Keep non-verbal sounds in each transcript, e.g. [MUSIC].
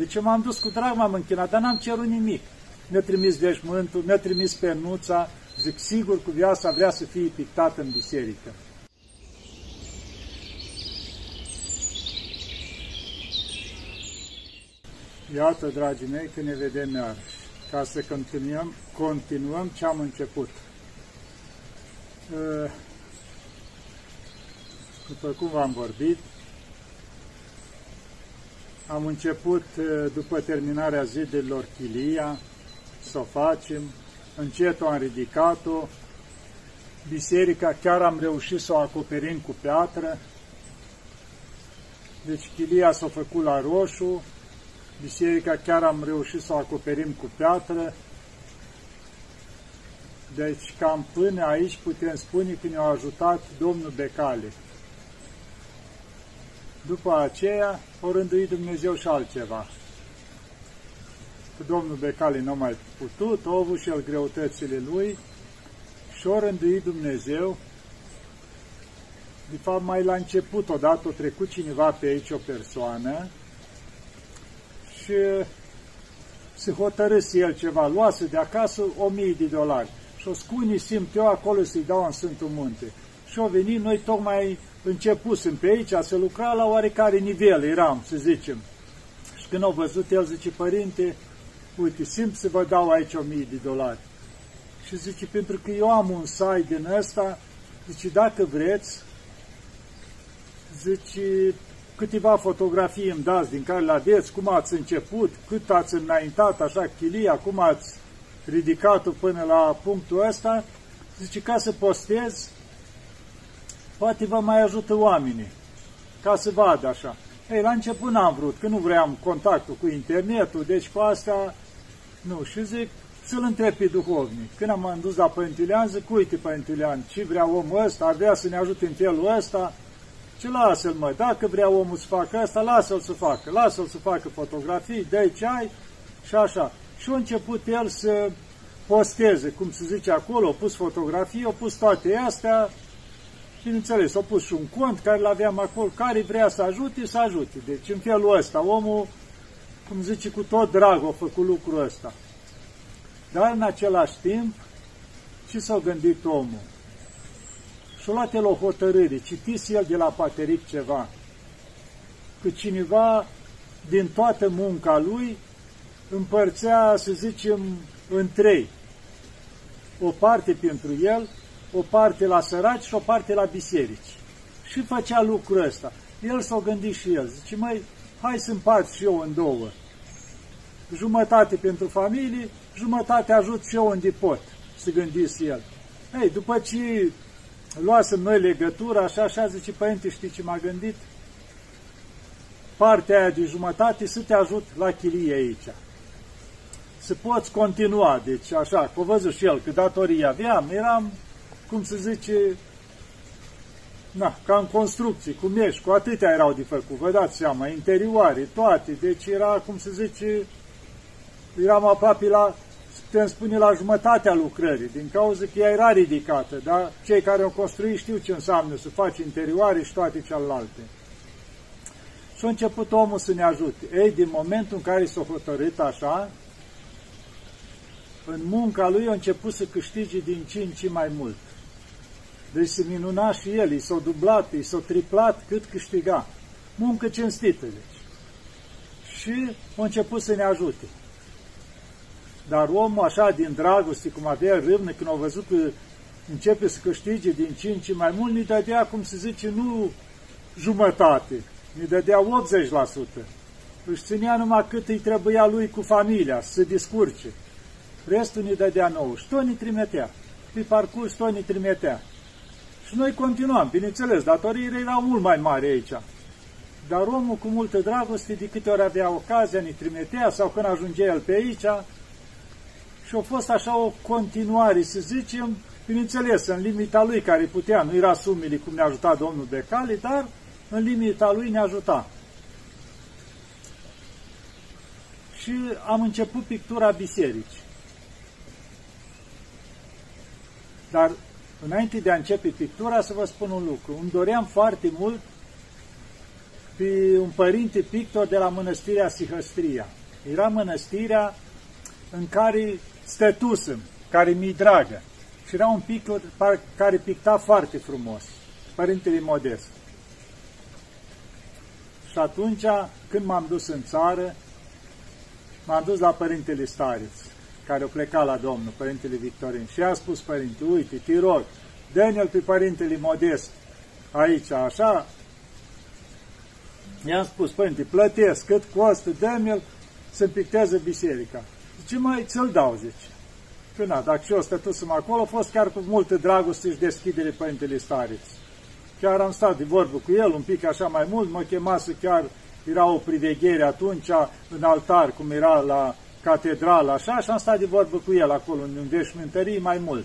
Deci m-am dus cu drag, m-am închinat, dar n-am cerut nimic. Mi-a trimis veșmântul, mi-a trimis pernuța, zic, sigur, cu viața vrea să fie pictată în biserică. Iată, dragii mei, că ne vedem iarăși, ca să continuăm, continuăm ce am început. Uh, după cum v-am vorbit, am început, uh, după terminarea zidurilor chilia, să o facem, încet am ridicat-o, biserica chiar am reușit să o acoperim cu piatră, deci chilia s-a făcut la roșu, biserica chiar am reușit să o acoperim cu piatră, deci cam până aici putem spune că ne-a ajutat Domnul Becale. După aceea, o rânduit Dumnezeu și altceva. Că Domnul Becale nu a mai putut, a avut și el greutățile lui și o rânduit Dumnezeu. De fapt, mai la început, odată, a trecut cineva pe aici, o persoană, și se hotărâse el ceva, luase de acasă o mie de dolari și o scuni simt eu acolo să-i dau în Sfântul Munte. Și au venit, noi tocmai începusem pe aici să lucra la oarecare nivel, eram, să zicem. Și când au văzut, el zice, părinte, uite, simt să vă dau aici o mie de dolari. Și zice, pentru că eu am un site din ăsta, zice, dacă vreți, zice, câteva fotografii îmi dați din care le aveți, cum ați început, cât ați înaintat așa chilia, cum ați ridicat-o până la punctul ăsta, zice, ca să postez, poate vă mai ajută oamenii, ca să vadă așa. Ei, la început n-am vrut, că nu vreau contactul cu internetul, deci cu asta, nu, și zic, să-l întreb pe duhovnic. Când am dus la Părintilian, zic, uite, Părintilian, ce vrea omul ăsta, ar vrea să ne ajute în felul ăsta, ce lasă-l, mă, dacă vrea omul să facă asta, lasă-l să facă, lasă-l să facă fotografii, dă ce ai și așa. Și a început el să posteze, cum se zice acolo, a pus fotografii, a pus toate astea, bineînțeles, a pus și un cont care l-aveam acolo, care vrea să ajute, să ajute. Deci în felul ăsta, omul, cum zice, cu tot drag a făcut lucrul ăsta. Dar în același timp, ce s-a gândit omul? Și-a luat el o hotărâre, citise el de la Pateric ceva, că cineva din toată munca lui împărțea, să zicem, în trei. O parte pentru el, o parte la săraci și o parte la biserici. Și făcea lucrul ăsta. El s-a gândit și el. Zice, măi, hai să împart și eu în două. Jumătate pentru familie, jumătate ajut și eu unde pot, să gândise el. Ei, după ce luasem noi legătura, așa, așa, zice, părinte, știi ce m-a gândit? Partea aia de jumătate să te ajut la chilie aici să poți continua. Deci așa, cu văzut și el, că datorii aveam, eram, cum se zice, na, ca în construcții, cu meși, cu atâtea erau de făcut, vă dați seama, interioare, toate, deci era, cum se zice, eram aproape la, putem spune, la jumătatea lucrării, din cauza că ea era ridicată, dar cei care au construit știu ce înseamnă să faci interioare și toate celelalte. Și a început omul să ne ajute. Ei, din momentul în care s-a hotărât așa, în munca lui a început să câștige din ce în ce mai mult. Deci se minuna și el, i s-a dublat, i s-a triplat cât câștiga. Muncă cinstită, deci. Și a început să ne ajute. Dar omul așa din dragoste, cum avea râvnă, când a văzut că începe să câștige din ce în ce mai mult, ne dădea, cum se zice, nu jumătate, ne dădea 80%. Își ținea numai cât îi trebuia lui cu familia, să se discurce restul ne dădea nou. Și tot ne trimitea. Pe parcurs tot ne trimitea. Și noi continuam, bineînțeles, datoriile erau mult mai mari aici. Dar omul cu multă dragoste, de câte ori avea ocazia, ne trimitea, sau când ajungea el pe aici, și a fost așa o continuare, să zicem, bineînțeles, în limita lui care putea, nu era sumile cum ne-a ajutat domnul Becali, dar în limita lui ne ajuta. Și am început pictura bisericii. Dar înainte de a începe pictura, să vă spun un lucru. Îmi doream foarte mult pe un părinte pictor de la mănăstirea Sihăstria. Era mănăstirea în care stătusem, care mi-i dragă. Și era un pictor care picta foarte frumos, părintele Modest. Și atunci, când m-am dus în țară, m-am dus la părintele Stareț, care o pleca la Domnul, părintele Victorin, și a spus părinte, uite, te rog, dă pe părintele Modest aici, așa, I-am spus, părinte, plătesc cât costă, dă-mi-l să picteze biserica. Zice, mai ți-l dau, zice. Că na, dacă și eu stătusem acolo, a fost chiar cu multă dragoste și deschidere Părintele Stareț. Chiar am stat de vorbă cu el un pic așa mai mult, mă chemase chiar, era o priveghere atunci în altar, cum era la catedrală, așa, și am stat de vorbă cu el acolo, în veșmântării mai mult.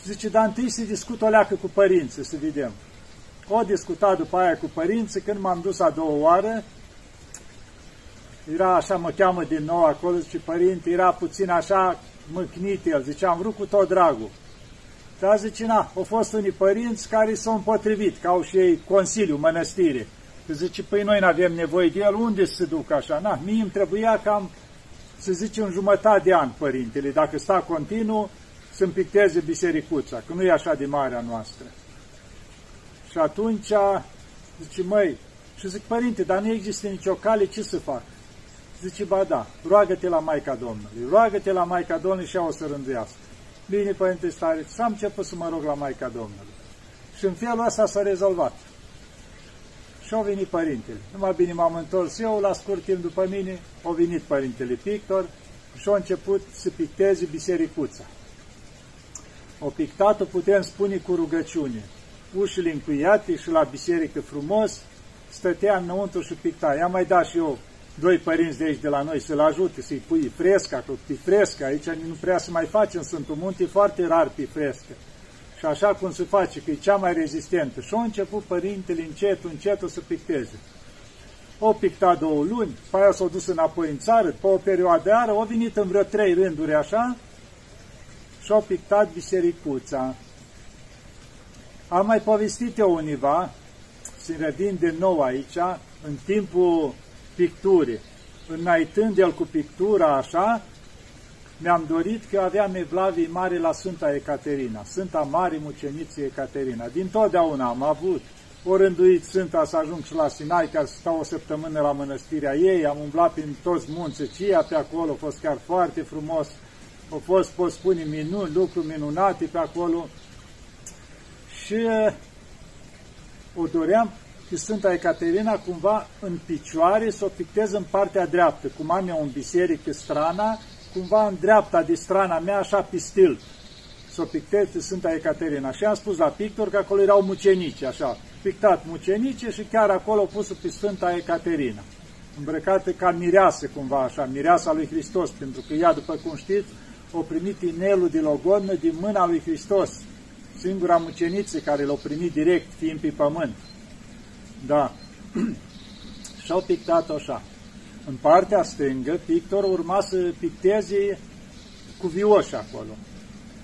Și zice, dar întâi să discut o leacă cu părinții, să vedem. O discutat după aia cu părinții, când m-am dus a doua oară, era așa, mă cheamă din nou acolo, zice, părinte, era puțin așa mâcnit el, zice, am vrut cu tot dragul. Dar zice, na, au fost unii părinți care s-au împotrivit, că au și ei Consiliul Mănăstire. Că zice, păi noi nu avem nevoie de el, unde să se duc așa? Na, mie îmi trebuia cam, să zice, un jumătate de an, părintele, dacă sta continuu, să-mi picteze bisericuța, că nu e așa de mare a noastră. Și atunci, zice, măi, și zic, părinte, dar nu există nicio cale, ce să fac? Zice, ba da, roagă-te la Maica Domnului, roagă-te la Maica Domnului și ea o să rânduiască. Bine, Părinte Stare, și am început să mă rog la Maica Domnului. Și în felul ăsta s-a rezolvat. Și au venit părintele. Numai bine m-am întors eu, la scurt timp după mine, au venit părintele pictor și au început să picteze bisericuța. O pictat-o putem spune cu rugăciune. Ușile încuiate și la biserică frumos, stătea înăuntru și picta. I-am mai dat și eu doi părinți de aici de la noi să-l ajute, să-i pui fresca, că pe fresca, aici nu prea să mai facem Sfântul Munte, e foarte rar pe frescă. Și așa cum se face, că e cea mai rezistentă. Și a început părintele încet, încet să picteze. O picta două luni, pe aia s-au dus înapoi în țară, pe o perioadă de ară, au venit în vreo trei rânduri așa și au pictat bisericuța. Am mai povestit eu univa, să revin din nou aici, în timpul picturii. Înaitând el cu pictura așa, mi-am dorit că aveam evlavii mari la Sfânta Ecaterina, Sfânta Mare Muceniție Ecaterina. Din totdeauna am avut o rânduit Sfânta să ajung și la Sinai, ca să stau o săptămână la mănăstirea ei, am umblat prin toți munții, Cia pe acolo, a fost chiar foarte frumos, au fost, pot spune, minuni, lucruri minunate pe acolo. Și o doream și Sfânta Ecaterina cumva în picioare să o pictez în partea dreaptă, cum am eu în biserică strana, cumva în dreapta de strana mea, așa pe stil, să o pictez Sfânta Ecaterina. Și am spus la pictor că acolo erau mucenici, așa, pictat mucenice și chiar acolo pus pe Sfânta Ecaterina, îmbrăcată ca mireasă cumva așa, mireasa lui Hristos, pentru că ea, după cum știți, o primit inelul de logodnă din mâna lui Hristos, singura muceniță care l-a primit direct, fiind pe pământ. Da. [CLEARS THROAT] Și-au pictat așa. În partea stângă, pictorul urma să picteze cu vioși acolo.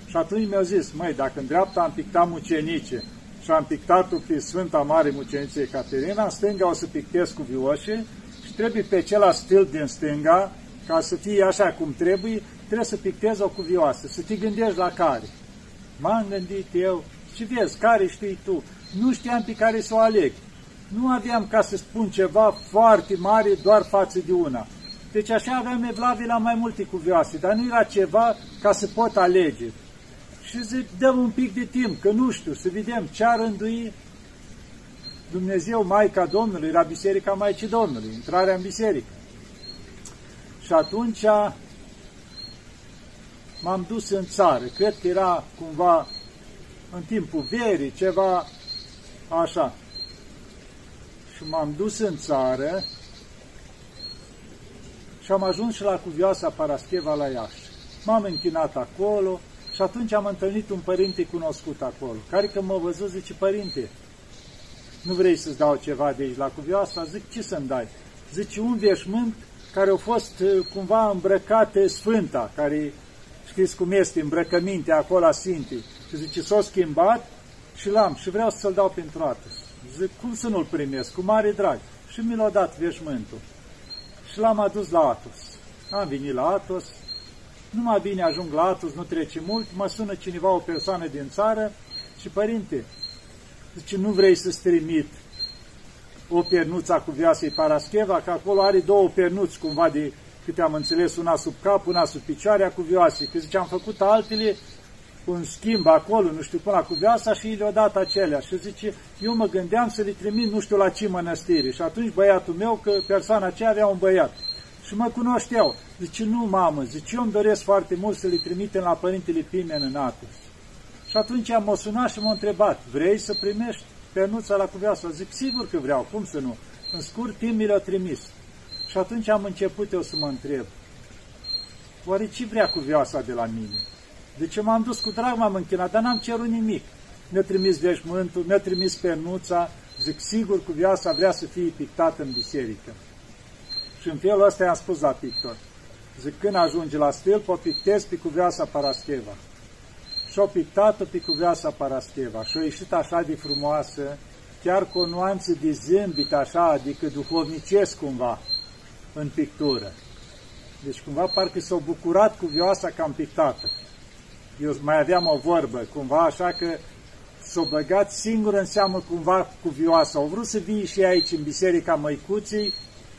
Și atunci mi-au zis, măi, dacă în dreapta am pictat mucenice și am pictat-o pe Sfânta Mare Mucenice Ecaterina, în stânga o să pictez cu vioșe și trebuie pe acela stil din stânga, ca să fie așa cum trebuie, trebuie să pictez o cuvioasă, să te gândești la care. M-am gândit eu și vezi, care știi tu? Nu știam pe care să o aleg nu aveam, ca să spun ceva, foarte mare doar față de una. Deci așa aveam evlavii la mai multe cuvioase, dar nu era ceva ca să pot alege. Și zic, dăm un pic de timp, că nu știu, să vedem ce ar rândui Dumnezeu, Maica Domnului, era Biserica Maicii Domnului, intrarea în biserică. Și atunci m-am dus în țară, cred că era cumva în timpul verii, ceva așa și m-am dus în țară și am ajuns și la cuvioasa Parascheva la Iași. M-am închinat acolo și atunci am întâlnit un părinte cunoscut acolo, care că mă văzut zice, părinte, nu vrei să-ți dau ceva de aici la cuvioasa? Zic, ce să-mi dai? Zice, un veșmânt care a fost uh, cumva îmbrăcate sfânta, care știți cum este, îmbrăcăminte acolo a Sfintei. Și zice, s-a schimbat și l-am și vreau să-l dau pentru atât. Zic, cum să nu-l primesc? Cu mare drag. Și mi l-a dat veșmântul. Și l-am adus la Atos. Am venit la Atos, numai bine ajung la Atos, nu trece mult, mă sună cineva, o persoană din țară și, părinte, zice, nu vrei să-ți trimit o pernuță cu vioasei Parascheva, că acolo are două pernuți, cumva de câte am înțeles, una sub cap, una sub picioarea cu vioase. Că zice, am făcut altele, un schimb acolo, nu știu, până cu viața și le-au dat acelea. Și zice, eu mă gândeam să le trimit nu știu la ce mănăstire. Și atunci băiatul meu, că persoana aceea avea un băiat. Și mă cunoșteau. Zice, nu, mamă, zice, eu îmi doresc foarte mult să le trimitem la Părintele Pimen în Atos. Și atunci am sunat și m-a întrebat, vrei să primești pernuța la cuvioasă? Zic, sigur că vreau, cum să nu? În scurt timp mi l-a trimis. Și atunci am început eu să mă întreb, oare ce vrea cuvioasa de la mine? De ce m-am dus cu drag, m-am închinat, dar n-am cerut nimic. Mi-a trimis veșmântul, mi-a trimis pernuța, zic, sigur cuvioasa vrea să fie pictată în biserică. Și în felul ăsta i-am spus la pictor. Zic, când ajunge la stil, o pictez pe cuvioasa Parascheva. Și-o pictat-o pe cuvioasa Parascheva. Și-o ieșit așa de frumoasă, chiar cu o nuanță de zâmbit așa, adică duhovnicesc cumva, în pictură. Deci cumva parcă s-au bucurat cuvioasa că am pictată. Eu mai aveam o vorbă, cumva așa că s-au băgat singur în seamă cumva cuvioasa. Au vrut să vii și aici în Biserica Măicuții,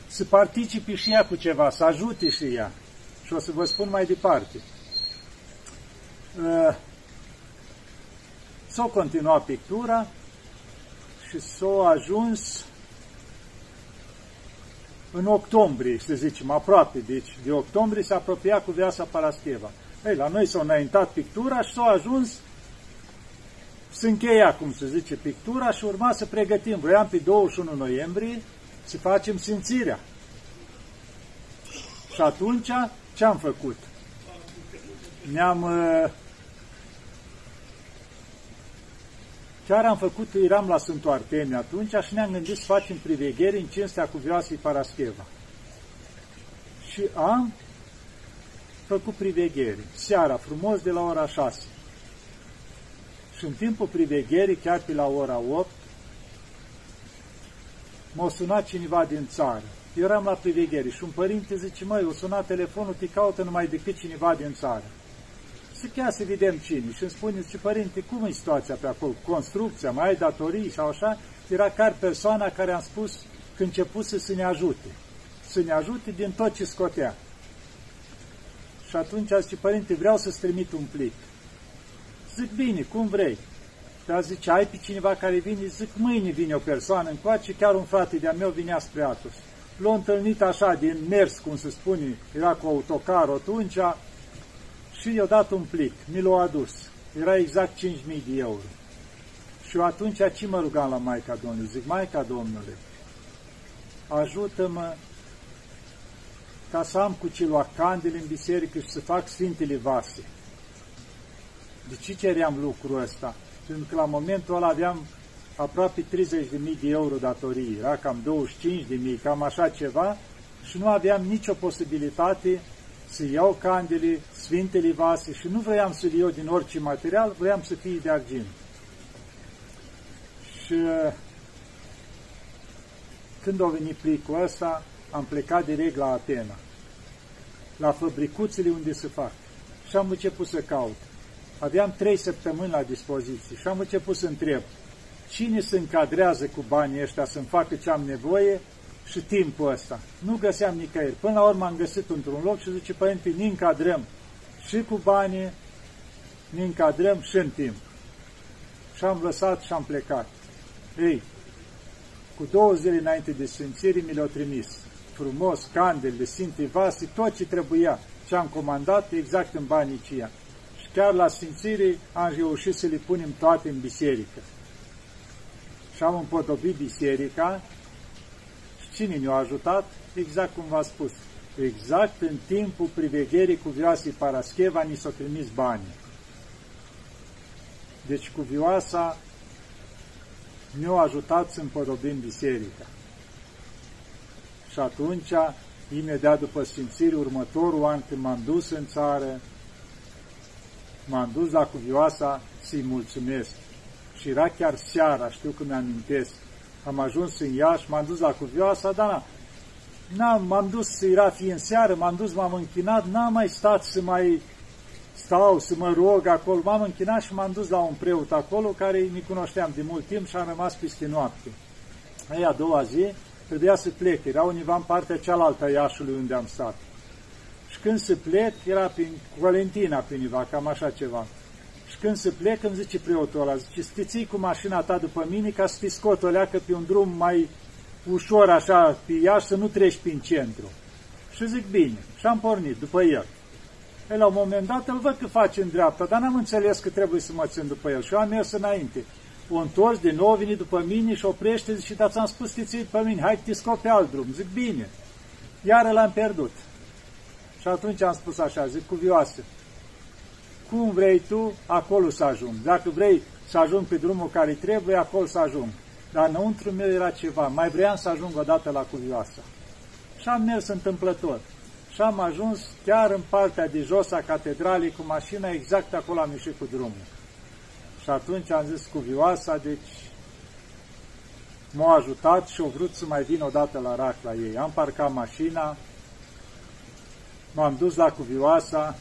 să participe și ea cu ceva, să ajute și ea. Și o să vă spun mai departe. Uh, s-a continuat pictura și s-a ajuns în octombrie, să zicem, aproape, deci de octombrie s-a apropiat cu viața Parascheva. Ei, la noi s-a înaintat pictura și s-a ajuns să încheia, cum se zice, pictura și urma să pregătim. Vroiam pe 21 noiembrie să facem simțirea. Și atunci, ce am făcut? Ne-am... Uh, chiar am făcut, eram la Sfântul Artemie atunci și ne-am gândit să facem privegheri în cinstea cuvioasei Parascheva. Și am făcut privegheri, seara, frumos, de la ora 6. Și în timpul privegherii, chiar pe la ora 8, m-a sunat cineva din țară. Eu eram la priveghere și un părinte zice, măi, o sunat telefonul, te caută numai decât cineva din țară. Și chiar să vedem cine. Și îmi spune, zice, părinte, cum e situația pe acolo? Construcția, mai ai datorii sau așa? Era chiar persoana care am spus că începuse să ne ajute. Să ne ajute din tot ce scotea. Și atunci a zis, părinte, vreau să-ți trimit un plic. Zic, bine, cum vrei. Dar zice, ai pe cineva care vine? Zic, mâine vine o persoană încoace, chiar un frate de-a meu vinea spre Atos. L-a întâlnit așa, din mers, cum se spune, era cu autocar atunci, și i-a dat un plic, mi l-a adus. Era exact 5.000 de euro. Și eu atunci ce mă rugam la Maica Domnului? Zic, Maica Domnule, ajută-mă ca să am cu ce lua candele în biserică și să fac Sfintele Vase. De ce ceream lucrul ăsta? Pentru că la momentul ăla aveam aproape 30.000 de euro datorii, era cam 25.000, cam așa ceva, și nu aveam nicio posibilitate să iau candele, Sfintele Vase și nu vroiam să le iau din orice material, vroiam să fie de argint. Și când a venit plicul ăsta, am plecat direct la Atena, la fabricuțele unde se fac. Și am început să caut. Aveam trei săptămâni la dispoziție și am început să întreb cine se încadrează cu banii ăștia să-mi facă ce am nevoie și timpul ăsta. Nu găseam nicăieri. Până la urmă am găsit într-un loc și zice, părinte, ne încadrăm și cu banii, ne încadrăm și în timp. Și am lăsat și am plecat. Ei, cu două zile înainte de sfințire mi le-au trimis. Frumos, candele, sinte vase, tot ce trebuia. Ce am comandat exact în banii ceia. Și chiar la sfințire am reușit să le punem toate în biserică. Și am împodobit biserica și cine ne-a ajutat? Exact cum v-a spus. Exact în timpul privegherii cu vioasei Parascheva ni s-au trimis banii. Deci cu vioasa ne-au ajutat să împodobim biserica. Și atunci, imediat după Sfințire, următorul an când m-am dus în țară, m-am dus la cuvioasa să-i mulțumesc. Și era chiar seara, știu că mi-amintesc, am ajuns în Iași, m-am dus la Cuvioasa, dar na, n-am, m-am dus, era fiind seară, m-am dus, m-am închinat, n-am mai stat să mai stau, să mă rog acolo, m-am închinat și m-am dus la un preot acolo, care mi cunoșteam de mult timp și am rămas peste noapte. Aia a doua zi, trebuia să plec, era undeva în partea cealaltă a Iașului unde am stat. Și când se plec, era prin Valentina, prin cam așa ceva. Și când se plec, îmi zice preotul ăla, zice, să cu mașina ta după mine ca să te scot o leacă pe un drum mai ușor așa pe Iași, să nu treci prin centru. Și zic, bine. Și am pornit după el. El, la un moment dat îl văd că face în dreapta, dar n-am înțeles că trebuie să mă țin după el. Și eu am mers înainte. O întors din nou, vine după mine și oprește și da, ți-am spus că pe mine, hai te scot pe alt drum. Zic, bine. Iar l-am pierdut. Și atunci am spus așa, zic, cuvioasă, cum vrei tu, acolo să ajung. Dacă vrei să ajung pe drumul care trebuie, acolo să ajung. Dar înăuntru meu era ceva, mai vreau să ajung odată la cuvioasa. Și am mers întâmplător. Și am ajuns chiar în partea de jos a catedralei cu mașina, exact acolo am ieșit cu drumul. Și atunci am zis cuvioasa, deci m-a ajutat și au vrut să mai vin odată la rac la ei. Am parcat mașina, m-am dus la cuvioasa,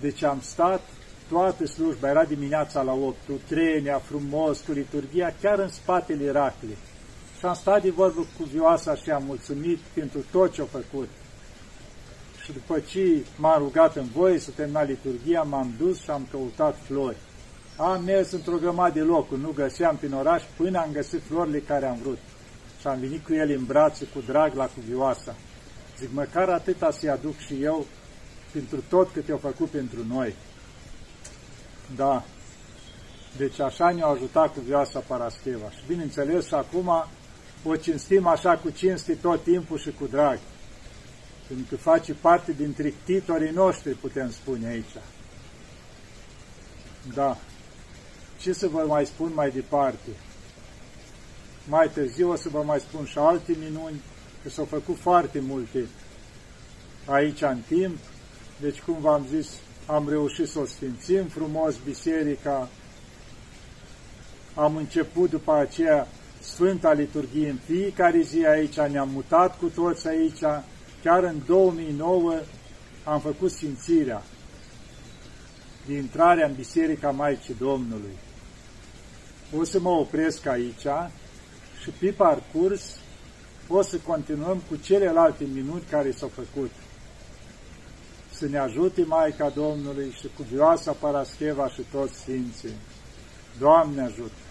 deci am stat toată slujba, era dimineața la 8, cu trenia frumos, cu liturgia, chiar în spatele Iracle. Și am stat de vorbă cu vioasa și am mulțumit pentru tot ce a făcut. Și după ce m-am rugat în voie să termina liturgia, m-am dus și am căutat flori. Am mers într-o grămadă de locuri, nu găseam prin oraș, până am găsit florile care am vrut. Și am venit cu el în brațe, cu drag la cuvioasa. Zic, măcar atâta să-i aduc și eu pentru tot cât i-au făcut pentru noi. Da. Deci așa ne-a ajutat cu vioasa Parascheva. Și bineînțeles, acum o cinstim așa cu cinste tot timpul și cu drag. Pentru că face parte dintre titorii noștri, putem spune aici. Da. Ce să vă mai spun mai departe? Mai târziu o să vă mai spun și alte minuni, că s-au făcut foarte multe aici în timp. Deci, cum v-am zis, am reușit să o sfințim frumos biserica, am început după aceea Sfânta Liturghie în fiecare zi aici, ne-am mutat cu toți aici, chiar în 2009 am făcut sfințirea de intrarea în Biserica Maicii Domnului. O să mă opresc aici și pe parcurs o să continuăm cu celelalte minuni care s-au făcut să ne ajute Maica Domnului și cu vioasa Parascheva și toți Sfinții. Doamne ajută!